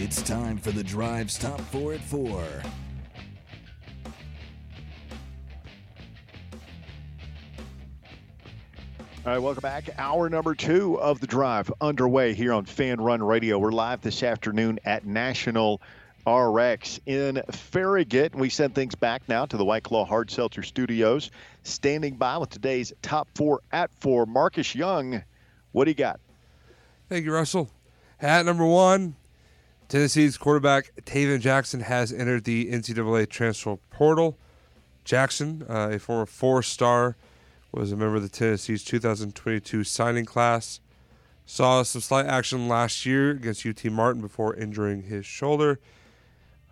It's time for the drive stop four at four. All right, welcome back. Hour number two of the drive underway here on Fan Run Radio. We're live this afternoon at National RX in Farragut. We send things back now to the White Claw Hard Seltzer Studios. Standing by with today's top four at four, Marcus Young. What do you got? Thank you, Russell. Hat number one, Tennessee's quarterback Tayven Jackson has entered the NCAA transfer portal. Jackson, uh, a former four-star was a member of the Tennessee's 2022 signing class. Saw some slight action last year against UT Martin before injuring his shoulder.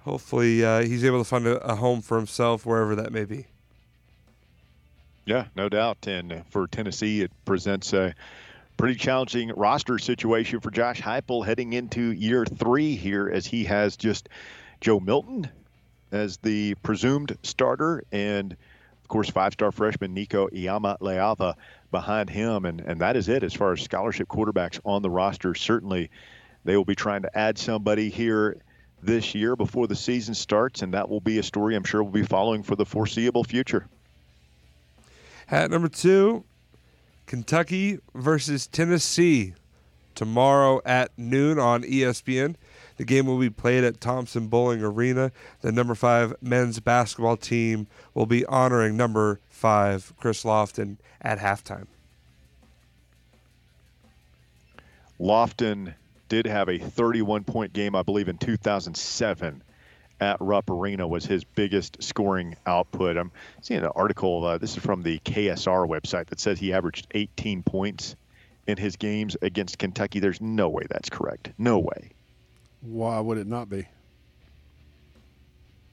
Hopefully, uh, he's able to find a, a, home for himself wherever that may be. Yeah, no doubt. And for Tennessee, it presents a pretty challenging roster situation for Josh Heupel heading into year three here, as he has just Joe Milton as the presumed starter and of course, five star freshman Nico Iamaleava behind him. And, and that is it as far as scholarship quarterbacks on the roster. Certainly, they will be trying to add somebody here this year before the season starts. And that will be a story I'm sure we'll be following for the foreseeable future. Hat number two Kentucky versus Tennessee tomorrow at noon on ESPN. The game will be played at Thompson Bowling Arena. The number five men's basketball team will be honoring number five Chris Lofton at halftime. Lofton did have a 31 point game, I believe, in 2007 at Rupp Arena was his biggest scoring output. I'm seeing an article. Uh, this is from the KSR website that says he averaged 18 points in his games against Kentucky. There's no way that's correct. No way. Why would it not be?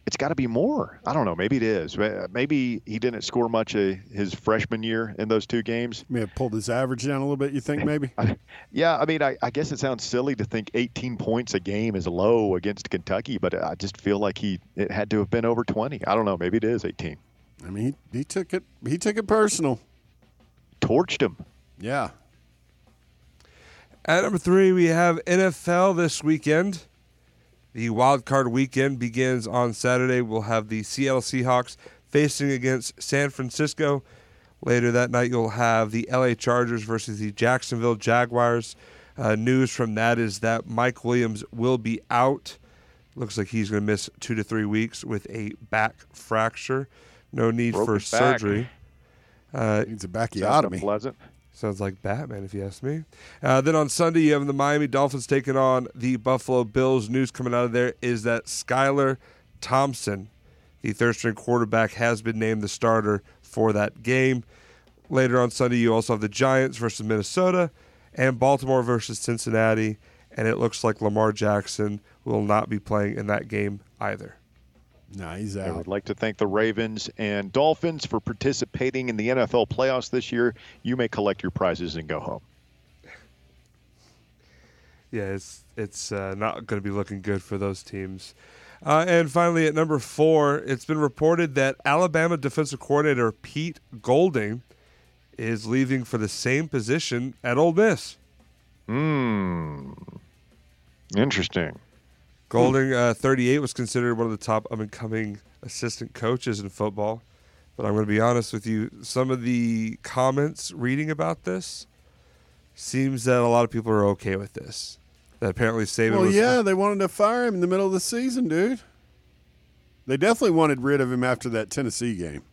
It's got to be more. I don't know. Maybe it is. Maybe he didn't score much uh, his freshman year in those two games. May have pulled his average down a little bit. You think maybe? yeah. I mean, I, I, guess it sounds silly to think 18 points a game is low against Kentucky, but I just feel like he it had to have been over 20. I don't know. Maybe it is 18. I mean, he, he took it. He took it personal. Torched him. Yeah. At number three, we have NFL this weekend. The wild card weekend begins on Saturday. We'll have the Seattle Seahawks facing against San Francisco. Later that night, you'll have the LA Chargers versus the Jacksonville Jaguars. Uh, news from that is that Mike Williams will be out. Looks like he's going to miss two to three weeks with a back fracture. No need Broken for back. surgery. Uh, Needs a backiotomy. Pleasant. Sounds like Batman, if you ask me. Uh, then on Sunday, you have the Miami Dolphins taking on the Buffalo Bills. News coming out of there is that Skylar Thompson, the third string quarterback, has been named the starter for that game. Later on Sunday, you also have the Giants versus Minnesota and Baltimore versus Cincinnati. And it looks like Lamar Jackson will not be playing in that game either. No, he's out. I would like to thank the Ravens and Dolphins for participating in the NFL playoffs this year. You may collect your prizes and go home. Yeah, it's it's uh, not going to be looking good for those teams. Uh, and finally, at number four, it's been reported that Alabama defensive coordinator Pete Golding is leaving for the same position at Ole Miss. Hmm. Interesting. Golding, uh, 38, was considered one of the top up and coming assistant coaches in football. But I'm going to be honest with you. Some of the comments reading about this seems that a lot of people are okay with this. That apparently Saban. Well, was, yeah, they wanted to fire him in the middle of the season, dude. They definitely wanted rid of him after that Tennessee game.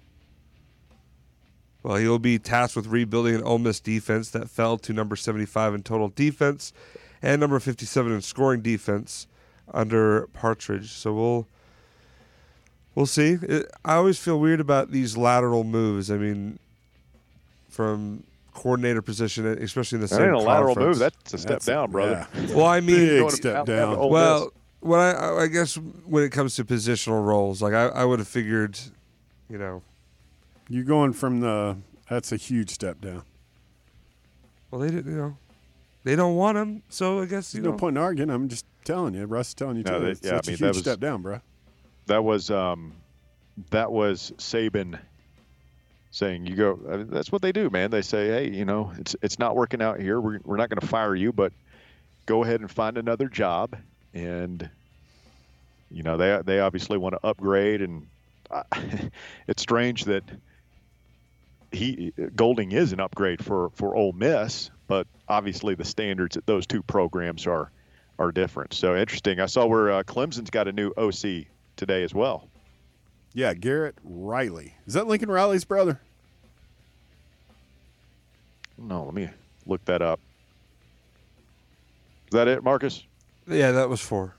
Well, he will be tasked with rebuilding an Ole Miss defense that fell to number 75 in total defense and number 57 in scoring defense under Partridge. So we'll we'll see. It, I always feel weird about these lateral moves. I mean, from coordinator position, especially in the that same ain't a lateral move. That's a step That's a- down, brother. yeah. Well, I mean, Big step down. Ole Miss. well, when I, I guess when it comes to positional roles, like I, I would have figured, you know, You're going from the. That's a huge step down. well they didn't, you know, they don't want him, so I guess you There's no know. point in arguing. I'm just telling you. Russ is telling you. No, too. they- It's yeah, I mean, a that huge was- step down, bro. that was um, that was Saban saying, "You go." I mean, that's what they do, man. They say, "Hey, you know, it's it's not working out here. We're we're not going to fire you, but go ahead and find another job, and you know they they obviously want to upgrade, and uh, it's strange that he Golding is an upgrade for for Ole Miss, but obviously the standards at those two programs are are different. So interesting. I saw where uh, Clemson's got a new OC today as well. Yeah, Garrett Riley. Is that Lincoln Riley's brother? No, let me look that up. Is that it, Marcus? Yeah, that was four.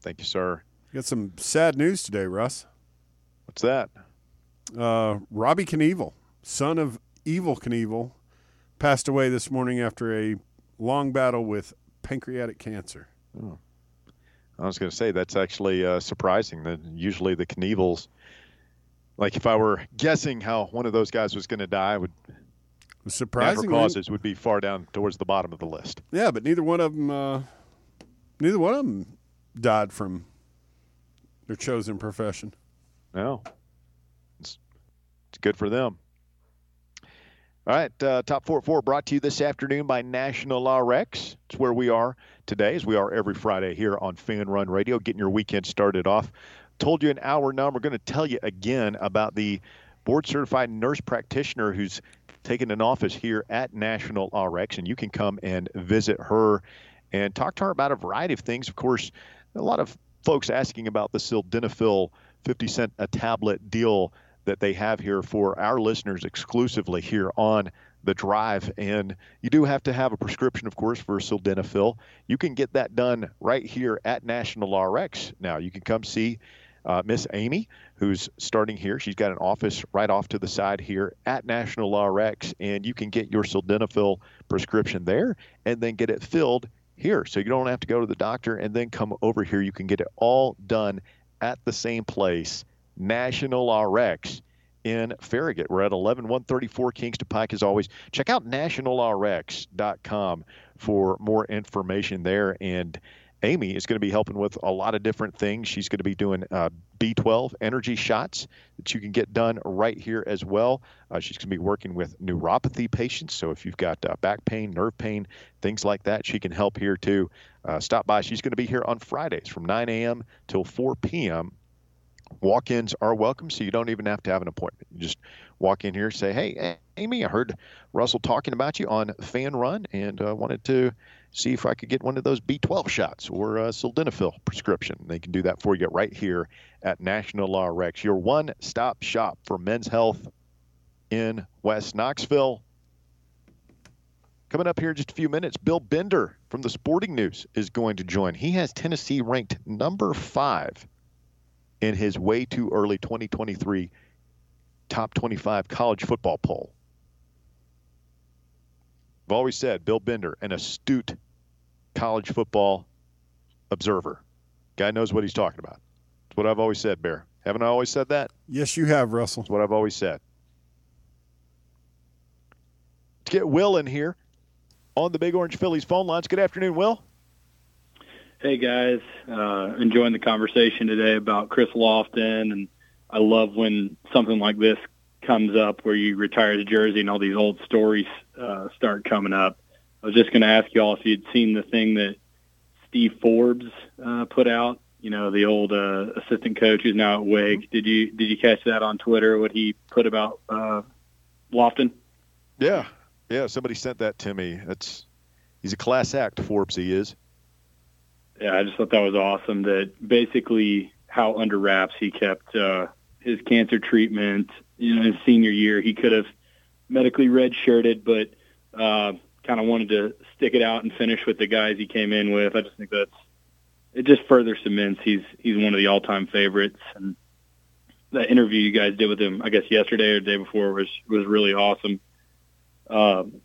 Thank you, sir. Got some sad news today, Russ. What's that? Uh, Robbie Knievel, son of Evel Knievel, passed away this morning after a long battle with pancreatic cancer. Oh. I was going to say that's actually uh, surprising. That usually the Knievels, like if I were guessing how one of those guys was going to die, would surprising causes would be far down towards the bottom of the list. Yeah, but neither one of them, uh, neither one of them died from their chosen profession. No, it's, it's good for them. All right, uh, top four four brought to you this afternoon by National RX. It's where we are today, as we are every Friday here on Fan Run Radio, getting your weekend started off. Told you an hour now. We're going to tell you again about the board certified nurse practitioner who's taken an office here at National RX, and you can come and visit her and talk to her about a variety of things. Of course, a lot of folks asking about the sildenafil 50 cent a tablet deal that they have here for our listeners exclusively here on the drive. And you do have to have a prescription, of course, for sildenafil. You can get that done right here at National RX. Now, you can come see uh, Miss Amy, who's starting here. She's got an office right off to the side here at National RX, and you can get your sildenafil prescription there and then get it filled here. So you don't have to go to the doctor and then come over here. You can get it all done at the same place National RX in Farragut. We're at 11134 Kingston Pike as always. Check out nationalrx.com for more information there. And Amy is going to be helping with a lot of different things. She's going to be doing uh, B12 energy shots that you can get done right here as well. Uh, she's going to be working with neuropathy patients. So if you've got uh, back pain, nerve pain, things like that, she can help here too. Uh, stop by. She's going to be here on Fridays from 9 a.m. till 4 p.m. Walk ins are welcome, so you don't even have to have an appointment. You just walk in here, say, Hey, Amy, I heard Russell talking about you on Fan Run and uh, wanted to see if I could get one of those B12 shots or a sildenafil prescription. They can do that for you right here at National RX, your one stop shop for men's health in West Knoxville. Coming up here in just a few minutes, Bill Bender from the Sporting News is going to join. He has Tennessee ranked number five in his way too early 2023 top 25 college football poll. I've always said Bill Bender, an astute college football observer. Guy knows what he's talking about. It's what I've always said, Bear. Haven't I always said that? Yes, you have, Russell. It's what I've always said. Let's get Will in here on the Big Orange Phillies phone lines. Good afternoon, Will. Hey guys, uh, enjoying the conversation today about Chris Lofton, and I love when something like this comes up where you retire the jersey and all these old stories uh, start coming up. I was just going to ask you all if you'd seen the thing that Steve Forbes uh, put out. You know, the old uh, assistant coach who's now at Wake. Did you did you catch that on Twitter? What he put about uh, Lofton? Yeah, yeah. Somebody sent that to me. That's he's a class act. Forbes, he is. Yeah, I just thought that was awesome. That basically how under wraps he kept uh, his cancer treatment. You know, his senior year, he could have medically redshirted, but uh, kind of wanted to stick it out and finish with the guys he came in with. I just think that's it. Just further cements he's he's one of the all-time favorites. And that interview you guys did with him, I guess yesterday or the day before, was was really awesome. Um,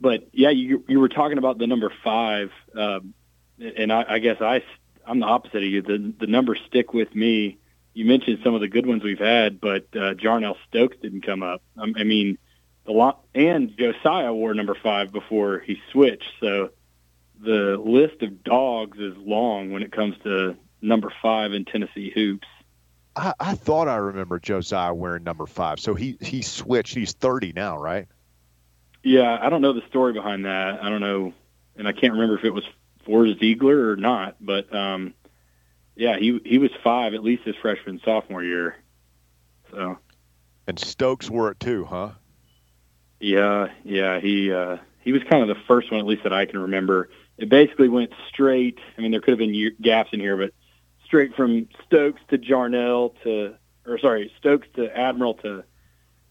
but yeah, you you were talking about the number five. Um, and I, I guess I I'm the opposite of you. The the numbers stick with me. You mentioned some of the good ones we've had, but uh, Jarnell Stokes didn't come up. I, I mean, the lot and Josiah wore number five before he switched. So the list of dogs is long when it comes to number five in Tennessee hoops. I, I thought I remember Josiah wearing number five. So he he switched. He's 30 now, right? Yeah, I don't know the story behind that. I don't know, and I can't remember if it was for Zeigler or not, but um, yeah, he he was five at least his freshman sophomore year. So. And Stokes wore it too, huh? Yeah, yeah. He uh, he was kind of the first one, at least that I can remember. It basically went straight. I mean, there could have been year, gaps in here, but straight from Stokes to Jarnell to, or sorry, Stokes to Admiral to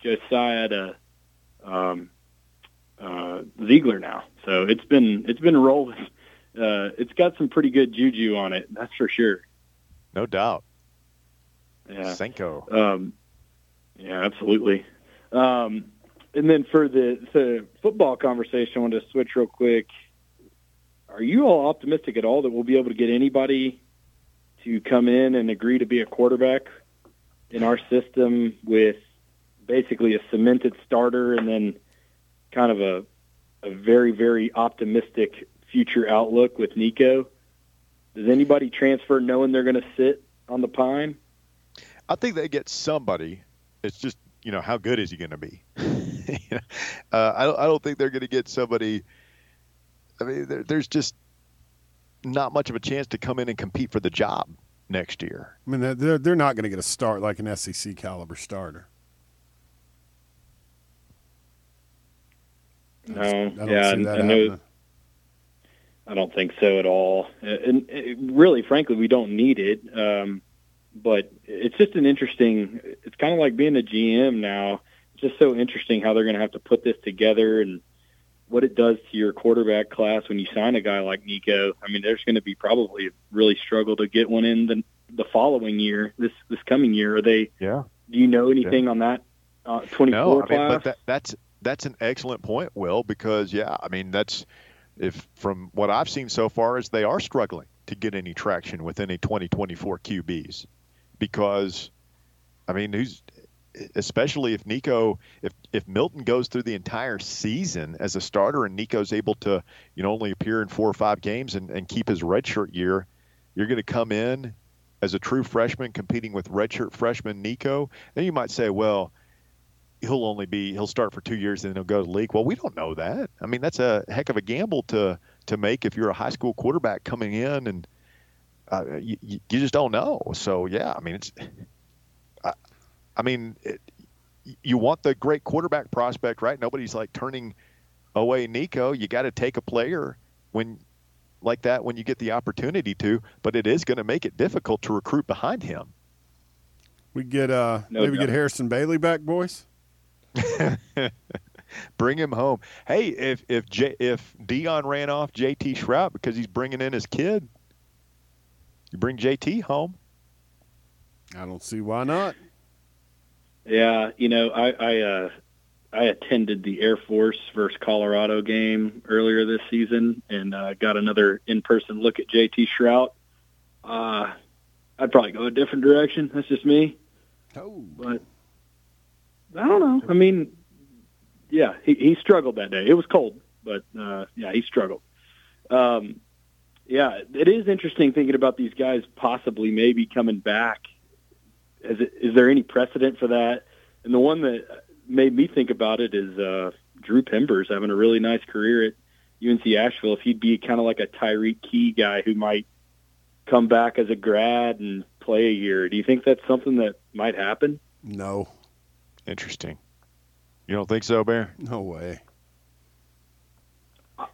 Josiah to um, uh, Zeigler now. So it's been it's been rolling. Uh, it's got some pretty good juju on it. That's for sure. No doubt. Yeah. Senko. Um, yeah, absolutely. Um, and then for the the football conversation, I want to switch real quick. Are you all optimistic at all that we'll be able to get anybody to come in and agree to be a quarterback in our system with basically a cemented starter and then kind of a a very very optimistic future outlook with Nico? Does anybody transfer knowing they're going to sit on the pine? I think they get somebody. It's just you know how good is he going to be? uh, I don't. I don't think they're going to get somebody. I mean, there, there's just not much of a chance to come in and compete for the job next year. I mean, they're they're not going to get a start like an SEC caliber starter. No, I don't yeah, see that I know. I don't think so at all. And and really, frankly, we don't need it. Um, but it's just an interesting. It's kind of like being a GM now. It's just so interesting how they're going to have to put this together and what it does to your quarterback class when you sign a guy like Nico. I mean, there's going to be probably a really struggle to get one in the the following year, this this coming year. Are they? Yeah. Do you know anything on that uh, 24 No, I mean, class? but that, that's that's an excellent point, Will, because yeah, I mean that's if from what I've seen so far is they are struggling to get any traction with any 2024 QBs because I mean who's especially if Nico if if Milton goes through the entire season as a starter and Nico's able to you know only appear in four or five games and, and keep his redshirt year, you're going to come in as a true freshman competing with redshirt freshman Nico, then you might say, well, he'll only be he'll start for two years and then he'll go to the league. Well, we don't know that. I mean, that's a heck of a gamble to to make if you're a high school quarterback coming in and uh, you, you just don't know. So yeah, I mean it's. I, I mean, it, you want the great quarterback prospect, right? Nobody's like turning away Nico. You got to take a player when like that when you get the opportunity to, but it is going to make it difficult to recruit behind him. We get uh No maybe doubt. get Harrison Bailey back, boys. Bring him home. Hey, if if J, if Deion ran off JT Shrout because he's bringing in his kid, you bring JT home. I don't see why not. Yeah, you know, I I, uh, I attended the Air Force versus Colorado game earlier this season and uh, got another in-person look at JT Shrout. Uh, I'd probably go a different direction. That's just me, Oh, but I don't know. I mean, yeah, he, he struggled that day. It was cold, but uh, yeah, he struggled. Um, yeah, it is interesting thinking about these guys possibly maybe coming back. Is, it, is there any precedent for that? And the one that made me think about it is uh, Drew Pember's having a really nice career at UNC Asheville. If he'd be kind of like a Tyreke Key guy who might come back as a grad and play a year, do you think that's something that might happen? no, Interesting. You don't think so, Bear? no way.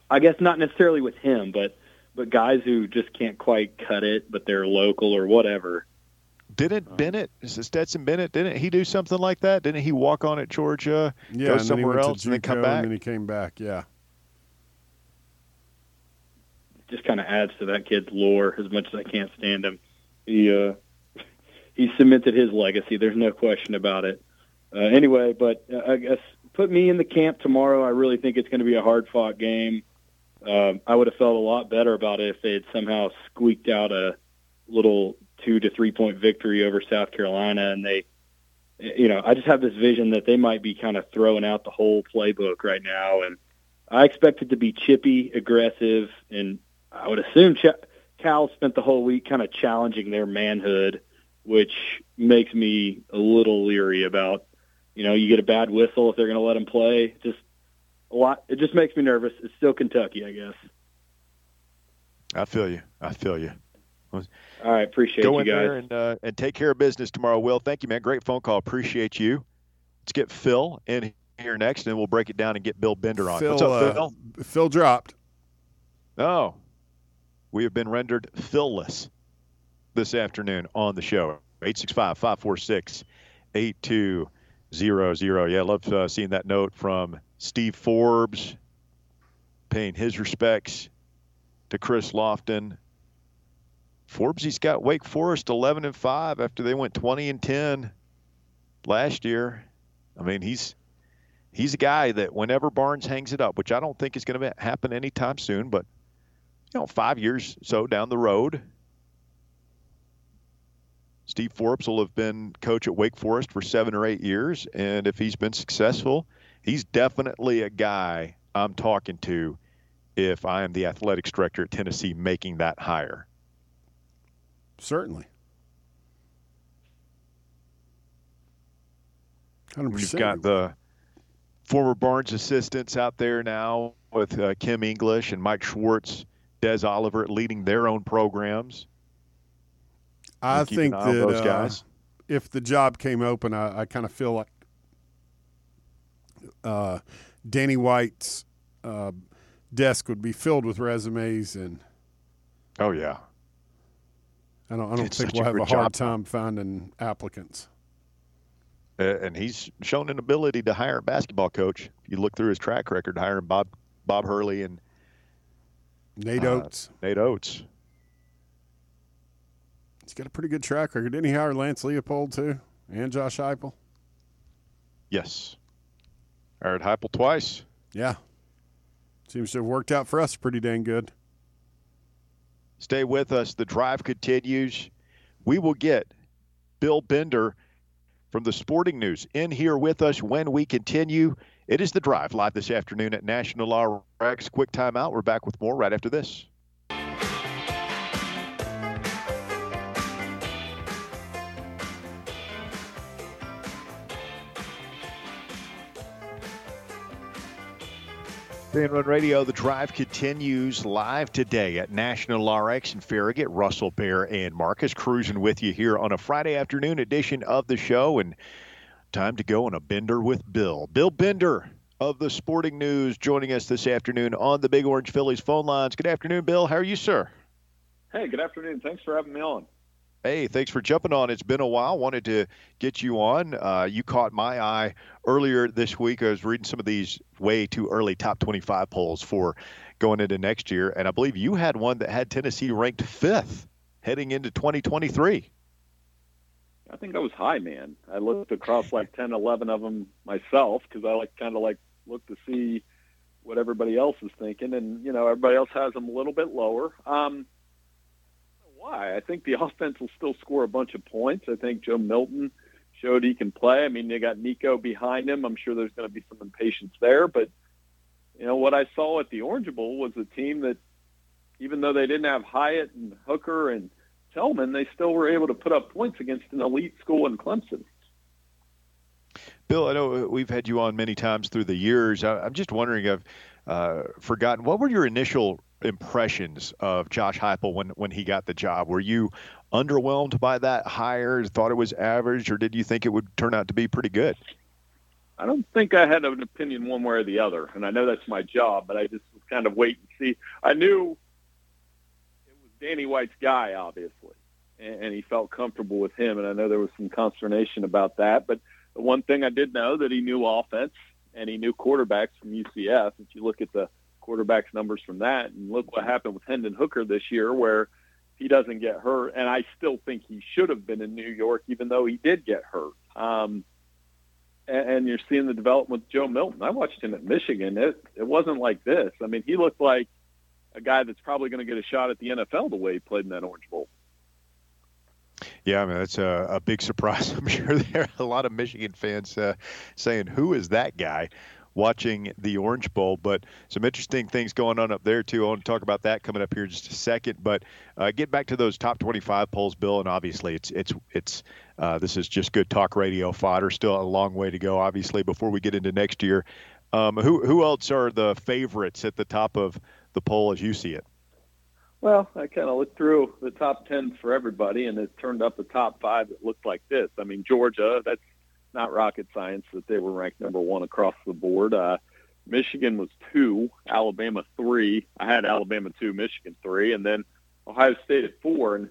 I guess not necessarily with him, but but guys who just can't quite cut it, but they're local or whatever. Didn't Bennett, is it Stetson Bennett, didn't he do something like that? Didn't he walk on at Georgia, Yeah, go and then he somewhere else, to and then come back? And then he came back. Yeah, just kind of adds to that kid's lore as much as I can't stand him. He uh, he cemented his legacy. There's no question about it. Uh, anyway, but uh, I guess put me in the camp tomorrow. I really think it's going to be a hard fought game. Um, I would have felt a lot better about it if they had somehow squeaked out a little two to three point victory over South Carolina, and they, you know, I just have this vision that they might be kind of throwing out the whole playbook right now, and I expect it to be chippy, aggressive, and I would assume Ch- Cal spent the whole week kind of challenging their manhood, which makes me a little leery about. You know, you get a bad whistle if they're going to let them play. Just a lot. It just makes me nervous. It's still Kentucky, I guess. I feel you. I feel you. All right, appreciate Go you in there and uh, and take care of business tomorrow. Will, thank you, man. Great phone call. Appreciate you. Let's get Phil in here next, and we'll break it down and get Bill Bender on. Phil, What's up, uh, Phil? Phil dropped. Oh, we have been rendered Phil-less this afternoon on the show. 865 546 8200. Yeah, I love uh, seeing that note from Steve Forbes paying his respects to Chris Lofton. Forbes, he's got Wake Forest 11 and 5 after they went 20 and 10 last year. I mean, he's he's a guy that whenever Barnes hangs it up, which I don't think is going to happen anytime soon, but you know, five years so down the road, Steve Forbes will have been coach at Wake Forest for seven or eight years, and if he's been successful, he's definitely a guy I'm talking to if I am the athletics director at Tennessee making that hire. Certainly. Hundred You've got the former Barnes assistants out there now with uh, Kim English and Mike Schwartz, Des Oliver leading their own programs. I We'll keep an think that those uh, if the job came open, I, I kind of feel like uh, Danny White's uh, desk would be filled with resumes, and Oh yeah, I don't, I don't It's think we'll have a hard job. time finding applicants. And he's shown an ability to hire a basketball coach. If you look through his track record, hiring Bob Bob Hurley and Nate Uh, Oats, Nate Oats. Got a pretty good track record. Didn't he hire Lance Leipold too, and Josh Heupel? Yes, hired Heupel twice. Yeah, seems to have worked out for us pretty dang good. Stay with us. The drive continues. We will get Bill Bender from the Sporting News in here with us when we continue. It is the drive live this afternoon at National RX. Quick timeout. We're back with more right after this. Fan Run Radio, the drive continues live today at National RX in Farragut. Russell Bear and Marcus cruising with you here on a Friday afternoon edition of the show. And time to go on a bender with Bill. Bill Bender of the Sporting News joining us this afternoon on the Big Orange Phillies phone lines. Good afternoon, Bill. How are you, sir? Hey, good afternoon. Thanks for having me on. Hey, thanks for jumping on. It's been a while. Wanted to get you on. Uh, you caught my eye earlier this week. I was reading some of these way too early top 25 polls for going into next year, and I believe you had one that had Tennessee ranked fifth heading into 2023. I think I was high, man. I looked across like 10, 11 of them myself because I like kind of like look to see what everybody else is thinking, and you know everybody else has them a little bit lower. Um, why? I think the offense will still score a bunch of points. I think Joe Milton showed he can play. I mean, they got Nico behind him. I'm sure there's going to be some impatience there, but you know what I saw at the Orange Bowl was a team that, even though they didn't have Hyatt and Hooker and Tillman, they still were able to put up points against an elite school in Clemson. Bill, I know we've had you on many times through the years. I, I'm just wondering, I've uh, forgotten, what were your initial impressions of Josh Heupel when, when he got the job? Were you underwhelmed by that hire, thought it was average, or did you think it would turn out to be pretty good? I don't think I had an opinion one way or the other, and I know that's my job, but I just kind of wait and see. I knew it was Danny White's guy, obviously, and, and he felt comfortable with him, and I know there was some consternation about that. But the one thing I did know that he knew offense and he knew quarterbacks from UCF. If you look at the quarterbacks numbers from that, and look what happened with Hendon Hooker this year, where he doesn't get hurt, and I still think he should have been in New York, even though he did get hurt. Um, and, and you're seeing the development with Joe Milton. I watched him at Michigan. It it wasn't like this. I mean, he looked like a guy that's probably going to get a shot at the NFL the way he played in that Orange Bowl. Yeah, I mean that's a, a big surprise. I'm sure there are a lot of Michigan fans uh, saying, "Who is that guy?" Watching the Orange Bowl, but some interesting things going on up there too. I want to talk about that coming up here in just a second. But uh, get back to those top 25 polls, Bill, and obviously it's it's it's uh, this is just good talk radio fodder. Still a long way to go, obviously, before we get into next year. Um, who who else are the favorites at the top of the poll as you see it? Well, I kind of looked through the top 10 for everybody, and it turned up the top five that looked like this. I mean, Georgia, that's not rocket science that they were ranked number one across the board. Uh, Michigan was two, Alabama three. I had Alabama two, Michigan three, and then Ohio State at four. And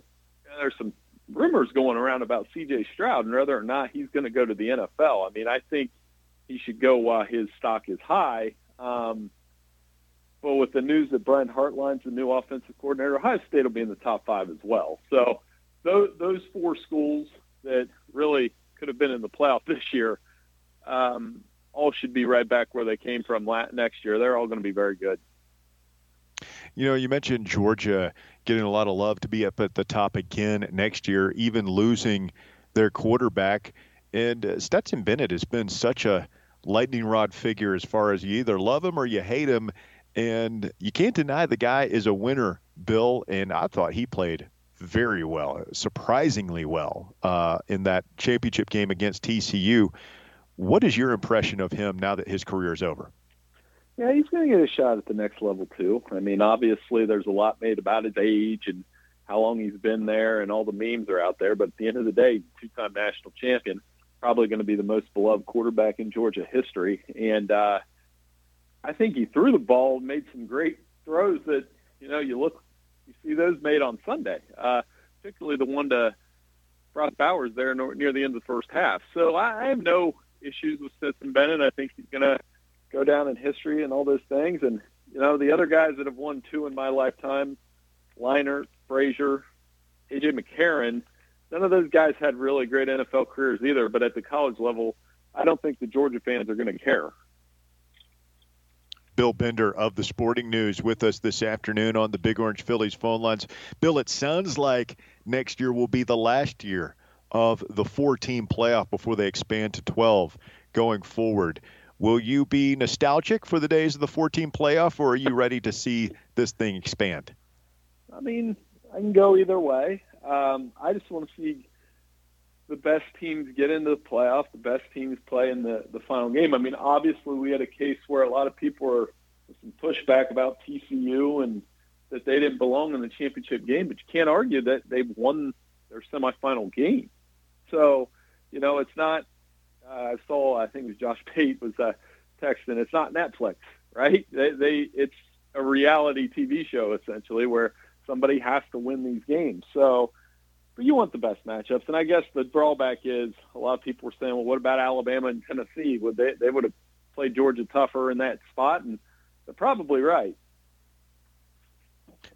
there's some rumors going around about C.J. Stroud and whether or not he's going to go to the NFL. I mean, I think he should go while his stock is high. Um, but with the news that Brian Hartline's the new offensive coordinator, Ohio State will be in the top five as well. So those, those four schools that really could have been in the playoff this year um, all should be right back where they came from next year. They're all going to be very good. You know, you mentioned Georgia getting a lot of love to be up at the top again next year, even losing their quarterback. And uh, Stetson Bennett has been such a lightning rod figure as far as you either love him or you hate him. And you can't deny the guy is a winner, Bill. And I thought he played very well, surprisingly well, uh, in that championship game against TCU. What is your impression of him now that his career is over? Yeah, he's going to get a shot at the next level too. I mean, obviously, there's a lot made about his age and how long he's been there, and all the memes are out there. But at the end of the day, two-time national champion, probably going to be the most beloved quarterback in Georgia history. And uh, I think he threw the ball, made some great throws that you know you look, you see those made on Sunday, uh, particularly the one to Brock Bowers there near the end of the first half. So I, I have no issues with Stetson Bennett. I think he's going to go down in history and all those things. And you know, the other guys that have won two in my lifetime, Leinart, Frazier, AJ McCarron, none of those guys had really great NFL careers either. But at the college level, I don't think the Georgia fans are going to care. Bill Bender of the Sporting News with us this afternoon on the Big Orange Phillies phone lines. Bill, it sounds like next year will be the last year of the four team playoff before they expand to 12 going forward. Will you be nostalgic for the days of the four team playoff, or are you ready to see this thing expand? I mean, I can go either way. Um, I just want to see the best teams get into the playoff, the best teams play in the, the final game. I mean, obviously, we had a case where a lot of people were some pushback about TCU and that they didn't belong in the championship game, but you can't argue that they've won their semifinal game. So, you know, it's not. Uh, I saw. I think it was Josh Pate was uh, texting. It's not Netflix, right? They, they. It's a reality TV show essentially where somebody has to win these games. So, but you want the best matchups. And I guess the drawback is a lot of people were saying, well, what about Alabama and Tennessee? Would they they would have played Georgia tougher in that spot? And they're probably right.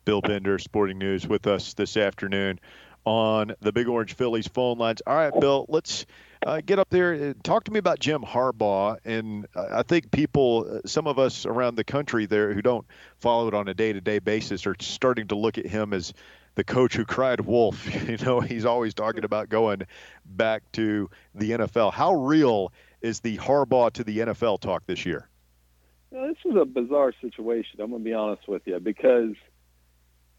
Bill Bender, Sporting News, with us this afternoon on the Big Orange Phillies phone lines. All right, Bill, let's uh, get up there and talk to me about Jim Harbaugh. And I think people, some of us around the country there who don't follow it on a day to day basis, are starting to look at him as the coach who cried wolf. You know, he's always talking about going back to the NFL. How real is the Harbaugh to the NFL talk this year? this is a bizarre situation. I'm going to be honest with you because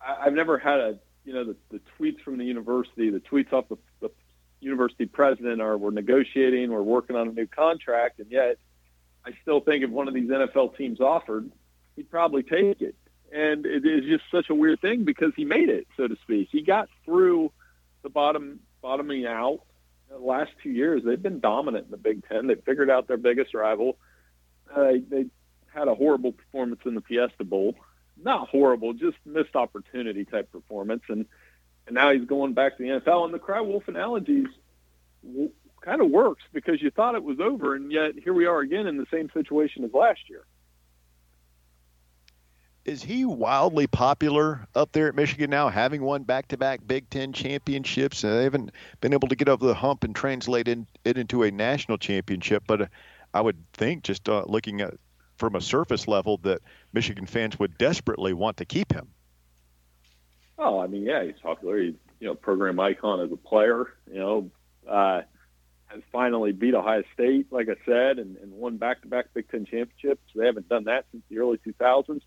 I've never had a you know, the, the tweets from the university, the tweets off the, the university president are we're negotiating, we're working on a new contract, and yet I still think if one of these NFL teams offered, he'd probably take it. And it is just such a weird thing because he made it, so to speak. He got through the bottom bottoming out. The last two years, they've been dominant in the Big Ten. They figured out their biggest rival. Uh, they had a horrible performance in the Fiesta Bowl not horrible, just missed opportunity type performance. And and now he's going back to the NFL. And the cry wolf analogies kind of works because you thought it was over, and yet here we are again in the same situation as last year. Is he wildly popular up there at Michigan now, having won back-to-back Big Ten championships? Uh, they haven't been able to get over the hump and translate in, it into a national championship, but uh, I would think, just uh, looking at from a surface level that Michigan fans would desperately want to keep him. Oh, I mean, yeah, he's popular. He's you know program icon as a player. You know, uh, has finally beat Ohio State, like I said, and, and won back-to-back Big Ten championships. They haven't done that since the early 2000s.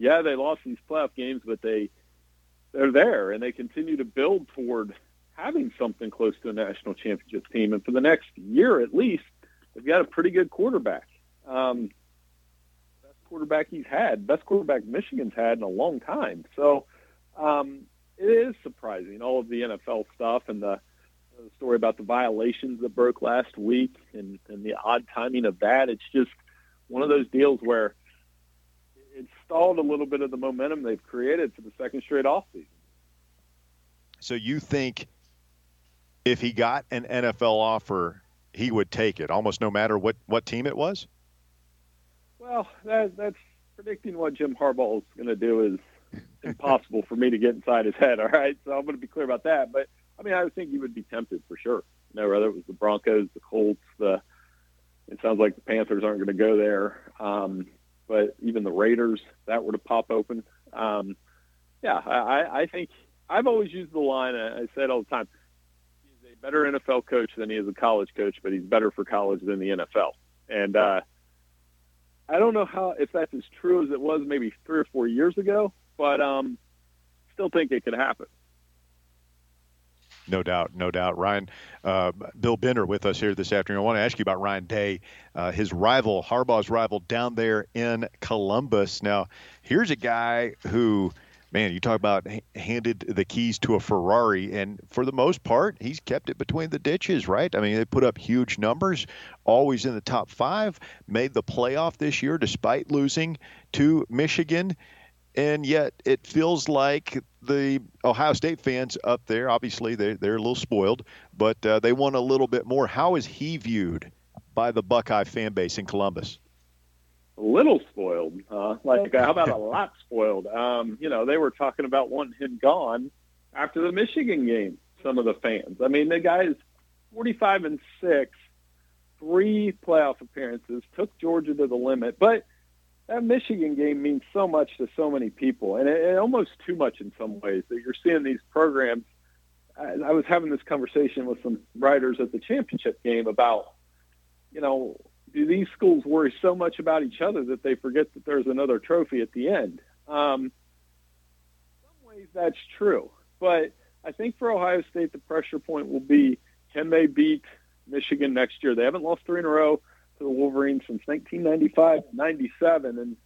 Yeah, they lost these playoff games, but they they're there and they continue to build toward having something close to a national championship team. And for the next year at least, they've got a pretty good quarterback. Um, best quarterback he's had, best quarterback Michigan's had in a long time. So Um, it is surprising, all of the NFL stuff and the, the story about the violations that broke last week and, and the odd timing of that. It's just one of those deals where stalled a little bit of the momentum they've created for the second straight offseason. So you think if he got an NFL offer, he would take it, almost no matter what, what team it was? Well, that, that's predicting what Jim Harbaugh is going to do is impossible for me to get inside his head. All right, so I'm going to be clear about that. But I mean, I would think he would be tempted for sure. You know, whether it was the Broncos, the Colts, the it sounds like the Panthers aren't going to go there. Um, but even the Raiders, that were to pop open. Um, yeah, I, I think I've always used the line. I say it all the time. He's a better NFL coach than he is a college coach, but he's better for college than the NFL. And uh, I don't know how if that's as true as it was maybe three or four years ago, but um, still think it could happen. No doubt, no doubt. Ryan, uh, Bill Bender with us here this afternoon. I want to ask you about Ryan Day, uh, his rival, Harbaugh's rival down there in Columbus. Now, here's a guy who, man, you talk about handed the keys to a Ferrari, and for the most part, he's kept it between the ditches, right? I mean, they put up huge numbers, always in the top five, made the playoff this year despite losing to Michigan and yet it feels like the Ohio State fans up there, obviously they're, they're a little spoiled, but uh, they want a little bit more. How is he viewed by the Buckeye fan base in Columbus? A little spoiled. Uh, like, how about a lot spoiled? Um, you know, they were talking about wanting him gone after the Michigan game, some of the fans. I mean, the guy's 45 and 6, three playoff appearances, took Georgia to the limit, but – that Michigan game means so much to so many people, and, it, almost too much in some ways. That you're seeing these programs. I, I was having this conversation with some writers at the championship game about, you know, do these schools worry so much about each other that they forget that there's another trophy at the end? Um, some ways, that's true, but I think for Ohio State, the pressure point will be: can they beat Michigan next year? They haven't lost three in a row to the Wolverines since 1995 97. And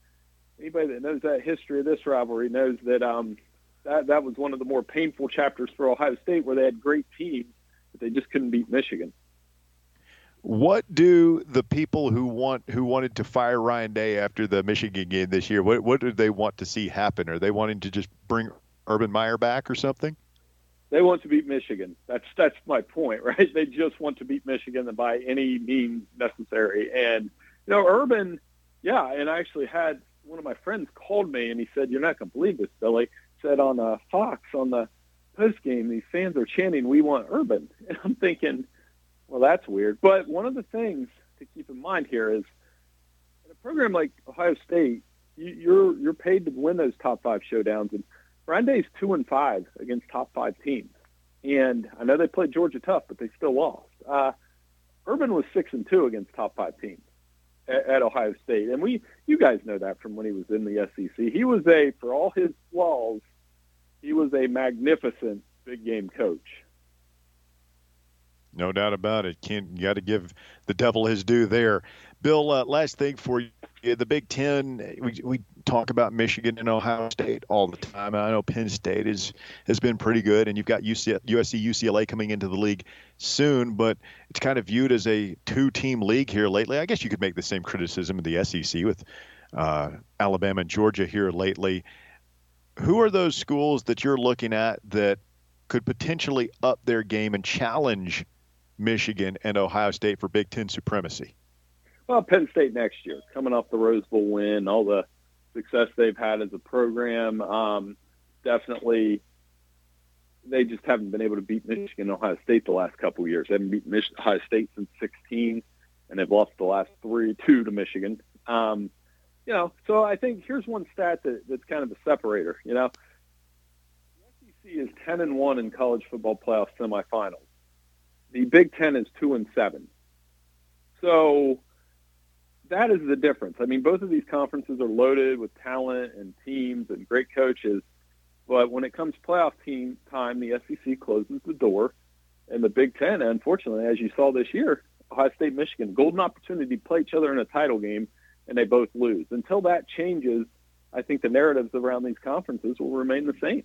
anybody that knows that history of this rivalry knows that um, that, that was one of the more painful chapters for Ohio State where they had great teams, but they just couldn't beat Michigan. What do the people who want who wanted to fire Ryan Day after the Michigan game this year? What what do they want to see happen? Are they wanting to just bring Urban Meyer back or something? They want to beat Michigan. That's that's my point, right? They just want to beat Michigan by any means necessary. And you know, Urban, yeah. And I actually had one of my friends called me and he said, "You're not going to believe this, Billy." Said on uh, Fox on the post game, these fans are chanting, "We want Urban," and I'm thinking, well, that's weird. But one of the things to keep in mind here is, in a program like Ohio State, you, you're you're paid to win those top five showdowns and Ryan two and five against top five teams, and I know they played Georgia tough, but they still lost. Uh, Urban was six and two against top five teams at, at Ohio State, and we, you guys know that from when he was in the SEC. He was a, for all his flaws, he was a magnificent big game coach. No doubt about it. Can't got to give the devil his due there. Bill, uh, last thing for you, the Big Ten. We, we talk about Michigan and Ohio State all the time. I know Penn State is has been pretty good, and you've got UC, USC, UCLA coming into the league soon, but it's kind of viewed as a two-team league here lately. I guess you could make the same criticism of the SEC with uh, Alabama and Georgia here lately. Who are those schools that you're looking at that could potentially up their game and challenge Michigan and Ohio State for Big Ten supremacy? Well, Penn State next year, coming off the Rose Bowl win, all the success they've had as a program. Um, definitely, they just haven't been able to beat Michigan and Ohio State the last couple years. They haven't beaten Mich- Ohio State since 16, and they've lost the last three, two to Michigan. Um, you know, so I think here's one stat that, that's kind of a separator. You know, the SEC is 10 and one in college football playoff semifinals. The Big Ten is two and seven. So that is the difference. I mean, both of these conferences are loaded with talent and teams and great coaches, but when it comes playoff team time, the SEC closes the door, and the Big Ten, unfortunately, as you saw this year, Ohio State, Michigan, golden opportunity to play each other in a title game, and they both lose. Until that changes, I think the narratives around these conferences will remain the same.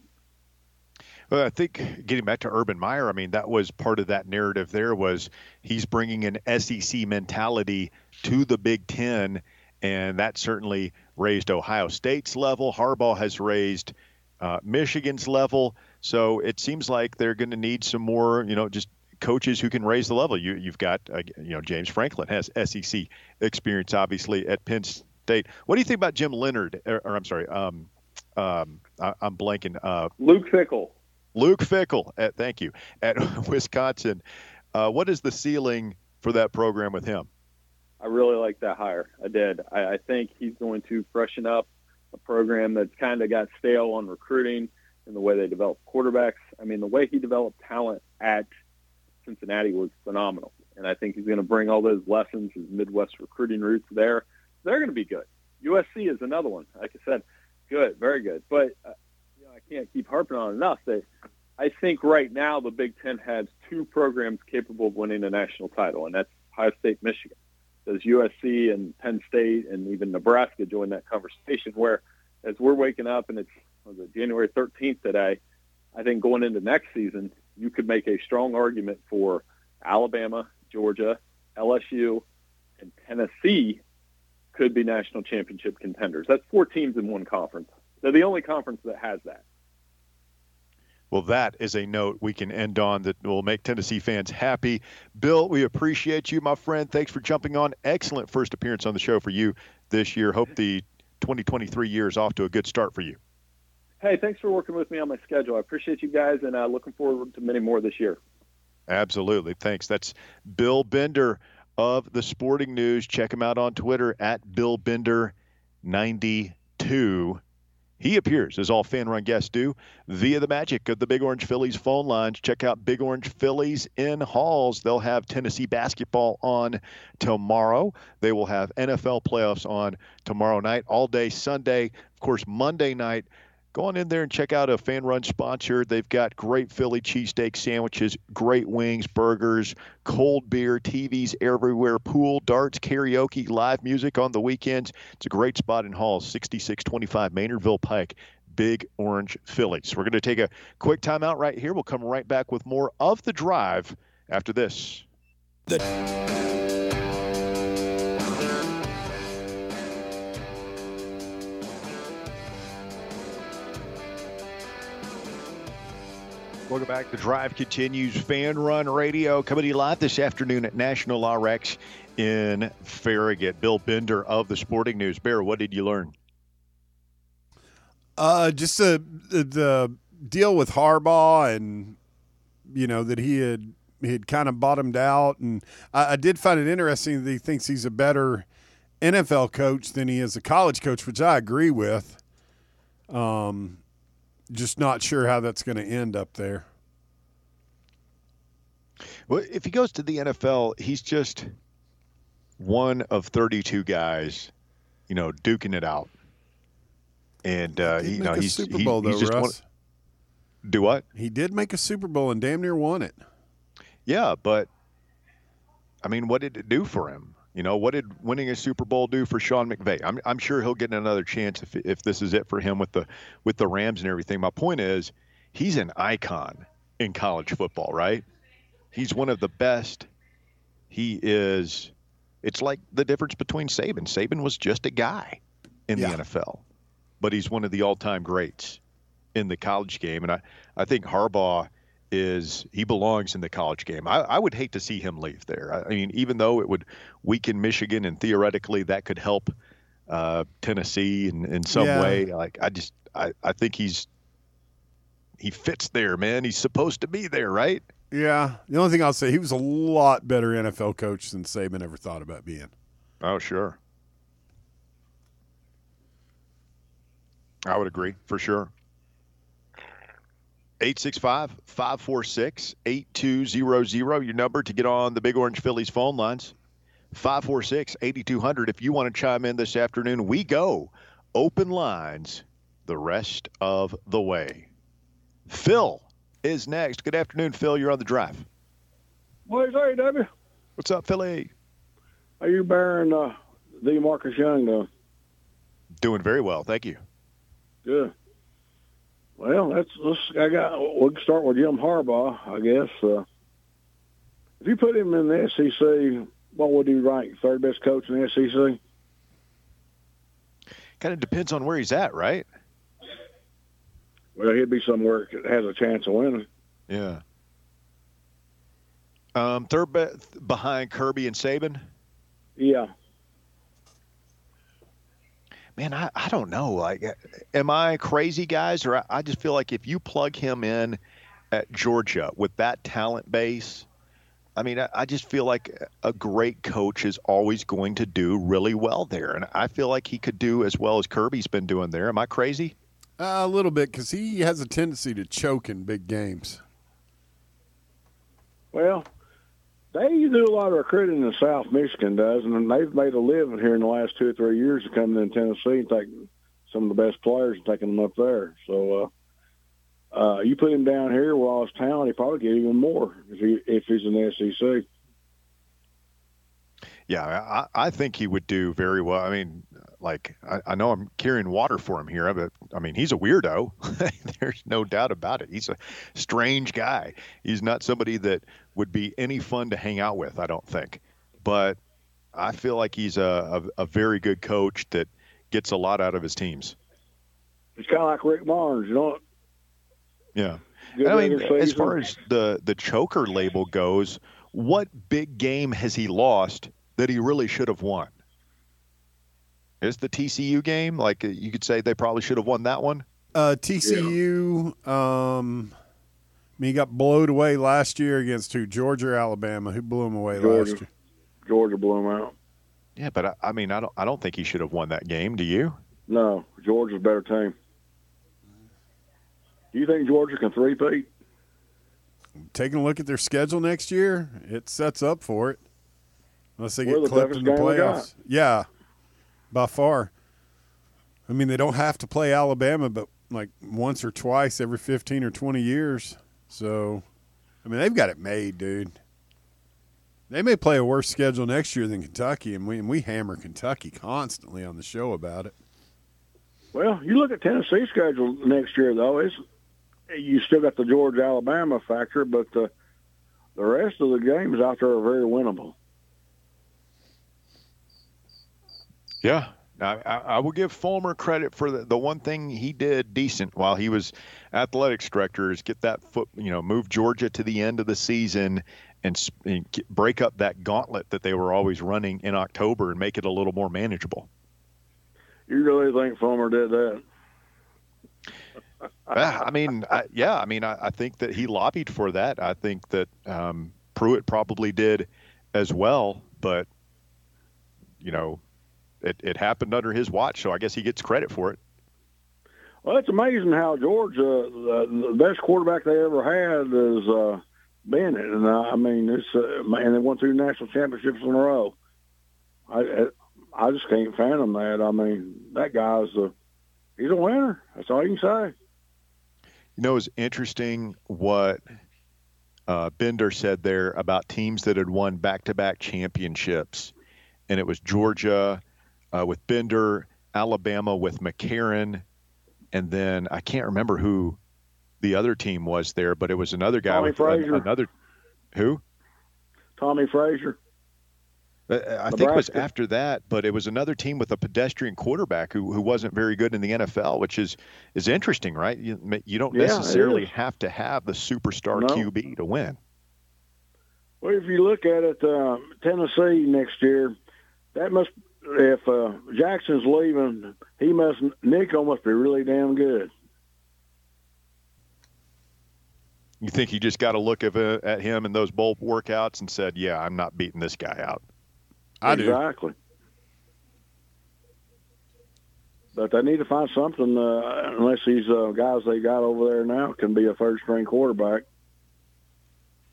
Well, I think getting back to Urban Meyer, I mean, that was part of that narrative. There was he's bringing an SEC mentality to the Big Ten, and that certainly raised Ohio State's level. Harbaugh has raised uh, Michigan's level. So it seems like they're going to need some more, you know, just coaches who can raise the level. You, you've got, uh, you know, James Franklin has SEC experience, obviously, at Penn State. What do you think about Jim Leonhard? Or, or I'm sorry, um, um, I, am blanking. Uh, Luke Fickell. Luke Fickell, at, thank you, at Wisconsin. Uh, what is the ceiling for that program with him? I really like that hire. I did. I, I think he's going to freshen up a program that's kind of got stale on recruiting and the way they develop quarterbacks. I mean, the way he developed talent at Cincinnati was phenomenal. And I think he's going to bring all those lessons, his Midwest recruiting roots there. They're going to be good. USC is another one. Like I said, good, very good. But uh, I can't keep harping on enough that I think right now the Big Ten has two programs capable of winning a national title, and that's Ohio State, Michigan. Does USC and Penn State and even Nebraska join that conversation? Where as we're waking up and it's it January 13th today, I think going into next season, you could make a strong argument for Alabama, Georgia, LSU, and Tennessee could be national championship contenders. That's four teams in one conference. They're the only conference that has that. Well, that is a note we can end on that will make Tennessee fans happy. Bill, we appreciate you, my friend. Thanks for jumping on. Excellent first appearance on the show for you this year. Hope the 2023 year is off to a good start for you. Hey, thanks for working with me on my schedule. I appreciate you guys, and uh, looking forward to many more this year. Absolutely. Thanks. That's Bill Bender of the Sporting News. Check him out on Twitter at BillBender92. He appears, as all fan run guests do, via the magic of the Big Orange Phillies phone lines. Check out Big Orange Phillies in Halls. They'll have Tennessee basketball on tomorrow. They will have NFL playoffs on tomorrow night, all day Sunday. Of course, Monday night, Go on in there and check out a fan run sponsor. They've got great Philly cheesesteak sandwiches, great wings, burgers, cold beer, TVs everywhere, pool, darts, karaoke, live music on the weekends. It's a great spot in Hall, 6625 Maynardville Pike. Big Orange Phillies. We're going to take a quick timeout right here. We'll come right back with more of the drive after this. The- Welcome back. The drive continues. Fan Run Radio coming to you live this afternoon at National RX in Farragut. Bill Bender of the Sporting News. Bear, what did you learn? Uh, just the, the deal with Harbaugh and you know that he had he had kind of bottomed out, and I, I did find it interesting that he thinks he's a better NFL coach than he is a college coach, which I agree with. Um, just not sure how that's going to end up there. Well, if he goes to the NFL, he's just one of 32 guys, you know, duking it out. And uh, he, you know, he's Super Bowl he, though, just Russ. One, do what? He did make a Super Bowl and damn near won it. Yeah, but I mean, what did it do for him? You know, what did winning a Super Bowl do for Sean McVay? I'm, I'm sure he'll get another chance if, if this is it for him with the with the Rams and everything. My point is, he's an icon in college football, right? He's one of the best. He is. It's like the difference between Saban. Saban was just a guy in yeah. the NFL, but he's one of the all-time greats in the college game, and I I think Harbaugh is he belongs in the college game. I, I would hate to see him leave there. I, mean, even though it would weaken Michigan and theoretically that could help uh, Tennessee in, in some yeah. way, like I just I, I think he's he fits there, man. He's supposed to be there, right? Yeah. The only thing I'll say, he was a lot better NFL coach than Saban ever thought about being. Oh, sure. I would agree for sure. 865 546 8200, your number to get on the Big Orange Phillies phone lines. 546 8200. If you want to chime in this afternoon, we go open lines the rest of the way. Phil is next. Good afternoon, Phil. You're on the drive. What is that, W? What's up, Philly? Are you bearing uh, the Marcus Young, though? Doing very well. Thank you. Good. Well, that's let's, I got. We'll start with Jim Harbaugh, I guess. Uh, if you put him in the SEC, what would he rank? Third best coach in the SEC? Kind of depends on where he's at, right? Well, he'd be somewhere that has a chance of winning. Yeah. Um, third be- behind Kirby and Saban. Yeah. Man, I, I don't know. Like, am I crazy, guys, or I, I just feel like if you plug him in at Georgia with that talent base, I mean, I, I just feel like a great coach is always going to do really well there, and I feel like he could do as well as Kirby's been doing there. Am I crazy? Uh, a little bit because he has a tendency to choke in big games. Well, they do a lot of recruiting in South Michigan, does, and they've made a living here in the last two or three years of coming in Tennessee and taking some of the best players and taking them up there. So, uh, uh, you put him down here with all his talent, he probably get even more if he if he's in the SEC. Yeah, I, I think he would do very well. I mean, like I, I know I'm carrying water for him here, but I mean he's a weirdo. There's no doubt about it. He's a strange guy. He's not somebody that would be any fun to hang out with. I don't think, but I feel like he's a, a, a very good coach that gets a lot out of his teams. It's kind of like Rick Barnes, you know. Yeah. Good I mean, as far as the the choker label goes, what big game has he lost that he really should have won? Is the TCU game like uh, you could say they probably should have won that one? Uh, TCU, um, I mean, he got blown away last year against who? Georgia or Alabama? Who blew him away Georgia. last year? Georgia blew him out. Yeah, but I, I mean, I don't I don't think he should have won that game. Do you? No, Georgia's a better team. Do you think Georgia can three-peat? Taking a look at their schedule next year, it sets up for it. Unless they We're get the clipped in the game we got. playoffs. Yeah, by far. I mean, they don't have to play Alabama, but like once or twice every 15 or 20 years. So, I mean, they've got it made, dude. They may play a worse schedule next year than Kentucky, and we and we hammer Kentucky constantly on the show about it. Well, you look at Tennessee's schedule next year, though. It's you still got the Georgia Alabama factor, but uh, the rest of the games out there are very winnable. Yeah. I, I, will give Fulmer credit for the, the one thing he did decent while he was athletics director is get that foot, you know, move Georgia to the end of the season and, and get, break up that gauntlet that they were always running in October and make it a little more manageable. You really think Fulmer did that? I mean, I, yeah, I mean, I, I think that he lobbied for that. I think that um, Pruitt probably did as well, but you know, it, it happened under his watch, so I guess he gets credit for it. Well, it's amazing how Georgia, the, the best quarterback they ever had is uh, Bennett, and uh, I mean, it's uh, man, they won two national championships in a row. I I- I just can't fathom that. I mean, that guy's a he's a winner. That's all you can say. You know, it's interesting what uh, Bender said there about teams that had won back-to-back championships, and it was Georgia uh, with Bender, Alabama with McCarron, and then I can't remember who the other team was there, but it was another guy Tommie with Frazier. another who. Tommie Frazier. Uh, I think it was after that, but it was another team with a pedestrian quarterback who, who wasn't very good in the NFL, which is is interesting, right? You, you don't Yeah, necessarily have to have the superstar No. QB to win. Well, if you look at it, uh, Tennessee next year, that must if uh, Jackson's leaving, he must Nico must be really damn good. You think you just got to look at, uh, at him in those bowl workouts and said, "Yeah, I'm not beating this guy out." I do. exactly. But they need to find something uh, unless these uh, guys they got over there now can be a third string quarterback.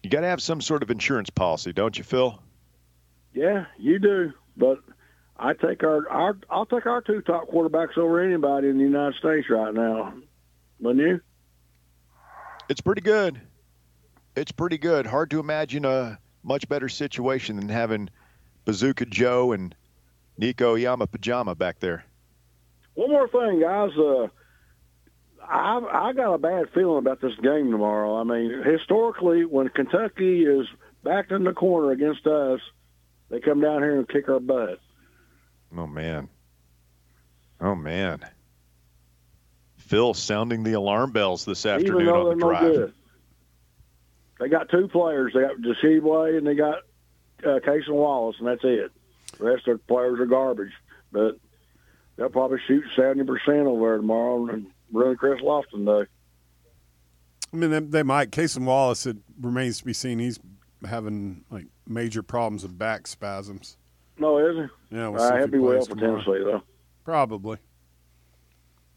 You got to have some sort of insurance policy, don't you, Phil? Yeah, you do. But I take our, our I'll take our two top quarterbacks over anybody in the United States right now. Wouldn't you? It's pretty good. It's pretty good. Hard to imagine a much better situation than having Bazooka Joe and Nico Yama Pajama back there. One more thing, guys. Uh, I I got a bad feeling about this game tomorrow. I mean, historically, when Kentucky is backed in the corner against us, they come down here and kick our butt. Oh man. Oh man. Phil sounding the alarm bells this afternoon on the no drive. good. They got two players. They got Tshiebwe and they got uh, Cason Wallace, and that's it. The rest of the players are garbage. But they'll probably shoot seventy percent over there tomorrow and run Chris Lofton Day. I mean, they, they might. Cason Wallace, it remains to be seen. He's having like major problems with back spasms. No, is he? Yeah, we'll see Uh, if he'll be well plays for tomorrow. Tennessee though. Probably.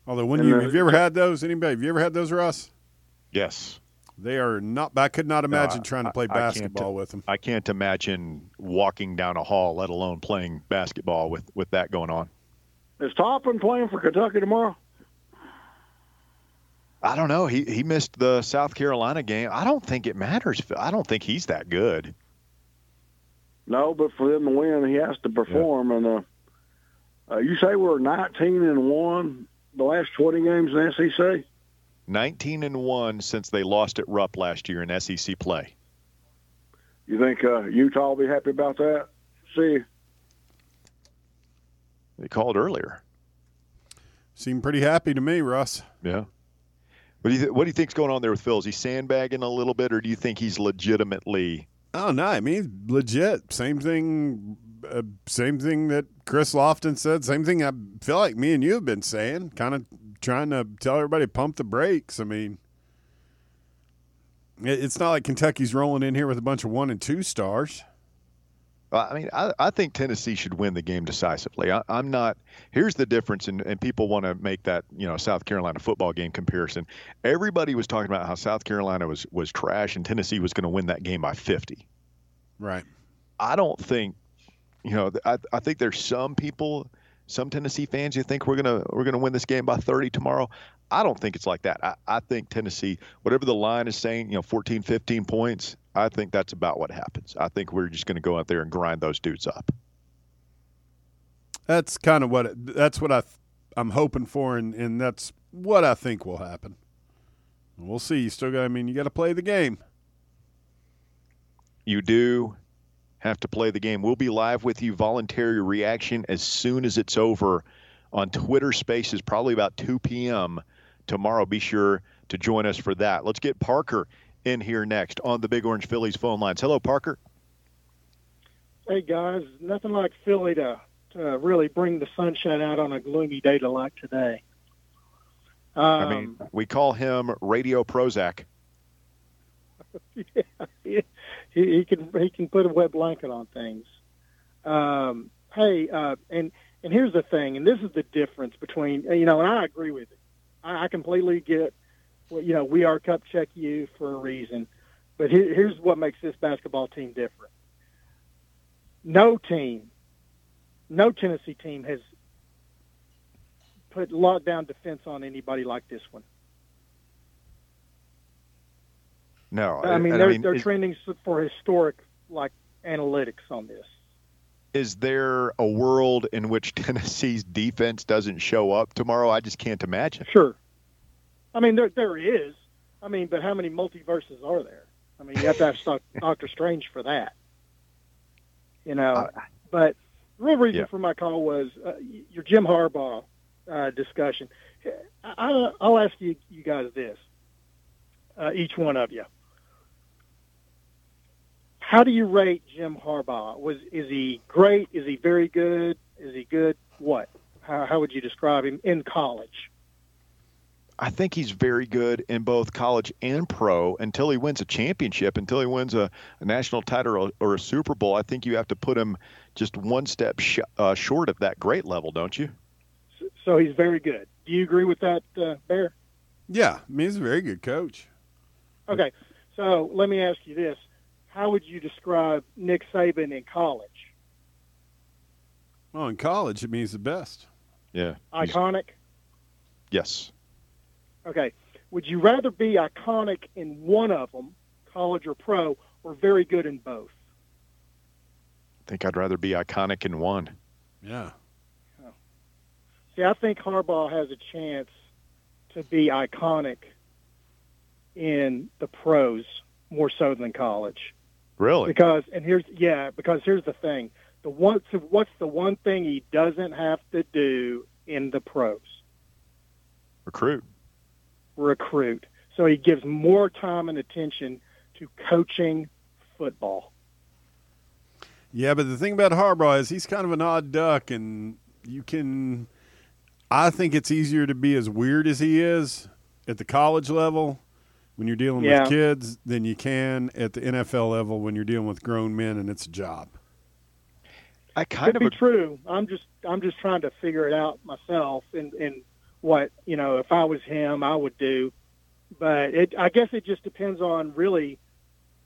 Although, when And, you have you ever had those? Anybody? Have you ever had those, Russ? Yes. They are not. I could not imagine I- trying to play I basketball t- with them. I can't imagine walking down a hall, let alone playing basketball with, with that going on. Is Toppin playing for Kentucky tomorrow? I don't know. He he missed the South Carolina game. I don't think it matters. I don't think he's that good. No, but for them to win, he has to perform. And uh, uh, you say we're nineteen and one the last twenty games in SEC. 19 and 1 since they lost at Rupp last year in SEC play. You think uh, Utah will be happy about that? See, They called earlier. Seem pretty happy to me, Russ. Yeah. What do you th- what do you think's going on there with Phil? Is he sandbagging a little bit, or do you think he's legitimately? Oh no, I mean legit. Same thing. Uh, same thing that Chris Lofton said. Same thing I feel like me and you have been saying. Kind of trying to tell everybody pump the brakes. I mean, it- it's not like Kentucky's rolling in here with a bunch of one and two stars. I mean, I, I think Tennessee should win the game decisively. I, I'm not. Here's the difference, and, and people want to make that you know South Carolina football game comparison. Everybody was talking about how South Carolina was was trash, and Tennessee was going to win that game by 50. Right. I don't think, you know, I, I think there's some people, some Tennessee fans who think we're gonna we're gonna win this game by 30 tomorrow. I don't think it's like that. I, I think Tennessee, whatever the line is saying, you know, 14, 15 points. I think that's about what happens. I think we're just going to go out there and grind those dudes up. That's kind of what it, that's what I th- I'm hoping for, and, and that's what I think will happen. We'll see. You still got. I mean, you got to play the game. You do have to play the game. We'll be live with you, voluntary reaction, as soon as it's over on Twitter Spaces, probably about 2 p.m. tomorrow. Be sure to join us for that. Let's get Parker in here next on the Big Orange Phillies phone lines. Hello, Parker. Hey guys, nothing like Philly to, to really bring the sunshine out on a gloomy day to like today. Um, I mean, we call him Radio Prozac. he, he can he can put a wet blanket on things. Um, hey, uh, and and here's the thing, and this is the difference between you know, and I agree with it. I, I completely get, you know, we are Cup Check you for a reason, but here, here's what makes this basketball team different. No team, no Tennessee team has put lockdown defense on anybody like this one. No, I mean, they're they're is, trending for historic like analytics on this. is there a world in which Tennessee's defense doesn't show up tomorrow? I just can't imagine. Sure. I mean, there there is. I mean, but how many multiverses are there? I mean, you have to have Doctor Strange for that. You know, but the real reason Yeah. for my call was uh, your Jim Harbaugh uh, discussion. I, I, I'll ask you, you guys this, uh, each one of you. How do you rate Jim Harbaugh? Was is he great? Is he very good? Is he good? What? How, how would you describe him in college? I think he's very good in both college and pro until he wins a championship, until he wins a, a national title or, or a Super Bowl. I think you have to put him just one step sh- uh, short of that great level, don't you? So he's very good. Do you agree with that, uh, Bear? Yeah, I mean he's a very good coach. Okay. So let me ask you this: How would you describe Nick Saban in college? Well, in college, it means the best. Yeah. Iconic. Yes. Okay. Would you rather be iconic in one of them, college or pro, or very good in both? I think I'd rather be iconic in one. Yeah. See, I think Harbaugh has a chance to be iconic in the pros more so than college. Really? Because and here's yeah, because here's the thing. The one what's the one thing he doesn't have to do in the pros? Recruit. Recruit. So he gives more time and attention to coaching football. Yeah, but the thing about Harbaugh is he's kind of an odd duck, and you can. I think it's easier to be as weird as he is at the college level when you're dealing Yeah. with kids than you can at the NFL level when you're dealing with grown men and it's a job. I kind Could of be true. I'm just I'm just trying to figure it out myself and and what you know if I was him I would do, but it I guess it just depends on really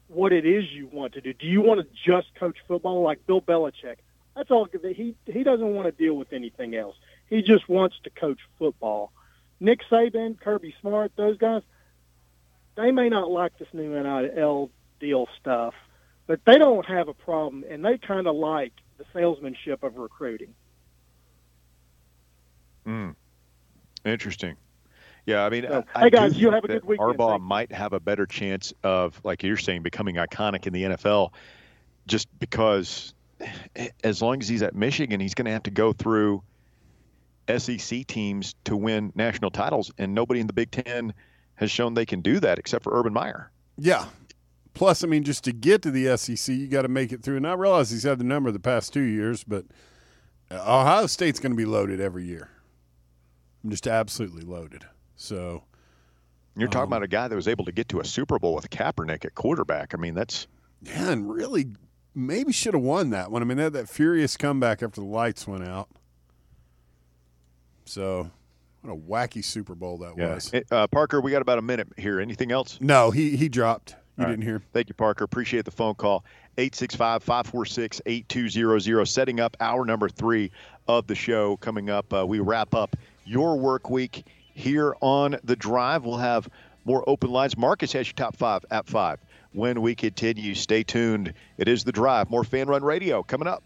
what it is you want to do. Do you want to just coach football like Bill Belichick? That's all. Good. He he doesn't want to deal with anything else. He just wants to coach football. Nick Saban, Kirby Smart, those guys, they may not like this new NIL deal stuff, but they don't have a problem, and they kind of like the salesmanship of recruiting. Mm. Interesting. Yeah, I mean, So, I, hey, I do guys, you think have a good weekend. Harbaugh Thank might have a better chance of, like you're saying, becoming iconic in the NFL, just because as long as he's at Michigan, he's going to have to go through SEC teams to win national titles, and nobody in the Big Ten has shown they can do that except for Urban Meyer. Yeah. Plus, I mean, just to get to the SEC, you got to make it through. And I realize he's had the number the past two years, but Ohio State's going to be loaded every year. I'm just absolutely loaded. So, You're talking Um, about a guy that was able to get to a Super Bowl with Kaepernick at quarterback. I mean, that's yeah, and really maybe should have won that one. I mean, they had that furious comeback after the lights went out. So, what a wacky Super Bowl that yeah. was. Uh, Parker, we got about a minute here. Anything else? No, he he dropped. You All right. didn't hear. Thank you, Parker. Appreciate the phone call. 865 546 8200. Setting up our number three of the show coming up. Uh, we wrap up your work week here on The Drive. We'll have more open lines. Marcus has your top five at five. When we continue, stay tuned. It is The Drive. More fan run radio coming up.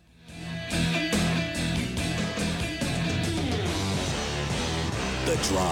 The Drive.